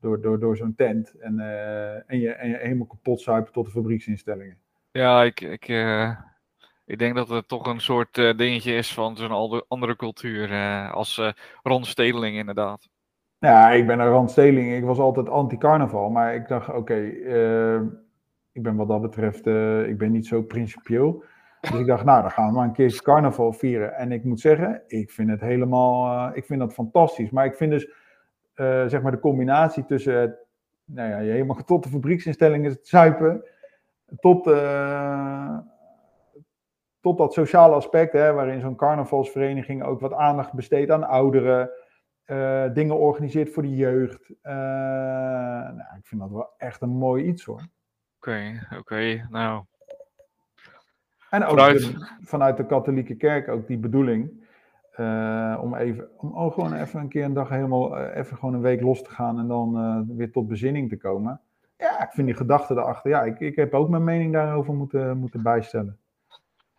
door, door, door zo'n tent en, eh, en, je, en je helemaal kapot zuipen tot de fabrieksinstellingen. Ja, ik, ik, ik denk dat het toch een soort eh, dingetje is van zo'n andere cultuur. eh, als randstedeling, inderdaad. Ja, ik ben een randstedeling, ik was altijd anti-carnaval, maar ik dacht, oké, ik ben wat dat betreft, ik ben niet zo principieel. Dus ik dacht, nou, dan gaan we maar een keertje carnaval vieren. En ik moet zeggen, ik vind het helemaal, ik vind dat fantastisch. Maar ik vind dus, zeg maar, de combinatie tussen, het, nou ja, je helemaal tot de fabrieksinstellingen zuipen, tot, tot dat sociale aspect, hè, waarin zo'n carnavalsvereniging ook wat aandacht besteedt aan ouderen, eh, dingen organiseert voor de jeugd. Eh, nou, ik vind dat wel echt een mooi iets hoor. Oké, oké. Nou, En ook de- vanuit de katholieke kerk ook die bedoeling. eh, om even, om ook gewoon even een keer een dag helemaal, even gewoon een week los te gaan en dan weer tot bezinning te komen. Ja, ik vind die gedachte erachter, ja, ik, ik heb ook mijn mening daarover moeten, moeten bijstellen.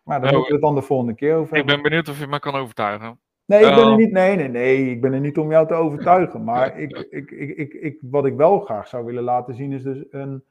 Maar daar Nou, moeten we het dan de volgende keer over ik ben benieuwd of je me kan overtuigen. Nee, ik ben er Oh. niet, nee, nee, nee, ik ben er niet om jou te overtuigen. Maar ik, ik, ik, ik, ik, wat ik wel graag zou willen laten zien is dus een,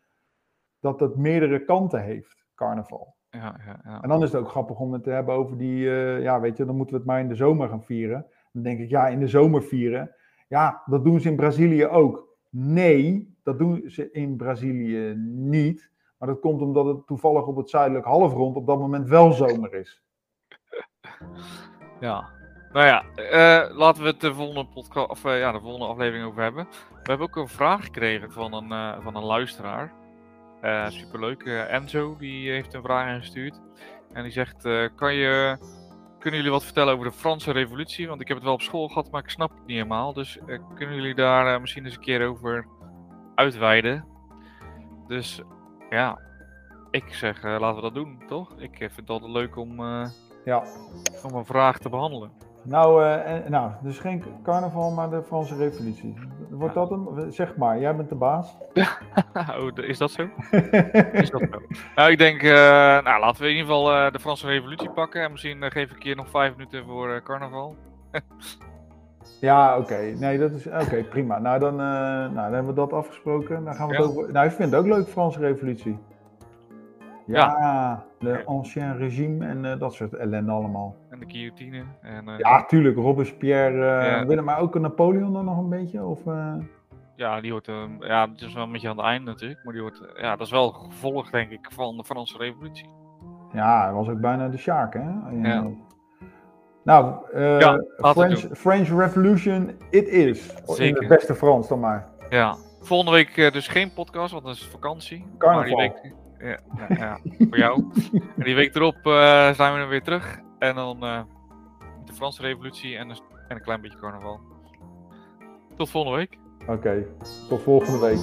dat het meerdere kanten heeft, carnaval. Ja, ja, ja. En dan is het ook grappig om het te hebben over die, eh, ja, weet je, dan moeten we het maar in de zomer gaan vieren. Dan denk ik, ja, in de zomer vieren. Ja, dat doen ze in Brazilië ook. Nee, dat doen ze in Brazilië niet. Maar dat komt omdat het toevallig op het zuidelijk halfrond op dat moment wel zomer is. Ja. Nou ja, eh, laten we het de volgende podcast, of eh, ja, de volgende aflevering over hebben. We hebben ook een vraag gekregen van een, eh, van een luisteraar. Superleuk. Enzo, die heeft een vraag ingestuurd. En die zegt, kan je, kunnen jullie wat vertellen over de Franse revolutie? Want ik heb het wel op school gehad, maar ik snap het niet helemaal. Dus kunnen jullie daar misschien eens een keer over uitweiden? Dus ja, ik zeg, eh, laten we dat doen, toch? Ik eh, vind het altijd leuk om, eh, Ja. om een vraag te behandelen. Nou, nou, dus geen carnaval, maar de Franse revolutie. Wordt Ja. dat hem? Zeg maar, jij bent de baas. oh, is dat zo? Is dat zo? Nou, ik denk, nou, laten we in ieder geval de Franse Revolutie pakken. En misschien geef ik een keer nog vijf minuten voor carnaval. Ja, oké. Nee, dat is oké, prima. Nou dan, eh, nou, dan hebben we dat afgesproken. Dan gaan we het over. Nou, ik vind het ook leuk, Franse Revolutie. Ja, de ancien regime en eh, dat soort ellende allemaal. En de guillotine. En, eh, Ja, tuurlijk, Robespierre, Ja. Willem, maar ook Napoleon dan nog een beetje? Of, ja, die hoort, eh, ja, het is wel een beetje aan het einde natuurlijk. Maar die hoort, ja, dat is wel gevolg, denk ik, van de Franse Revolutie. Ja, hij was ook bijna de Sjaak, hè? Ja. Nou, eh, Ja, French. French Revolution, it is. In Zeker. het beste Frans dan maar. Ja, volgende week eh, dus geen podcast, want dat is vakantie. Carnaval. Maar die week, ja, ja, ja, voor jou. En die week erop eh, zijn we dan weer terug. En dan eh, de Franse Revolutie en een, en een klein beetje carnaval. Tot volgende week. Oké, tot volgende week.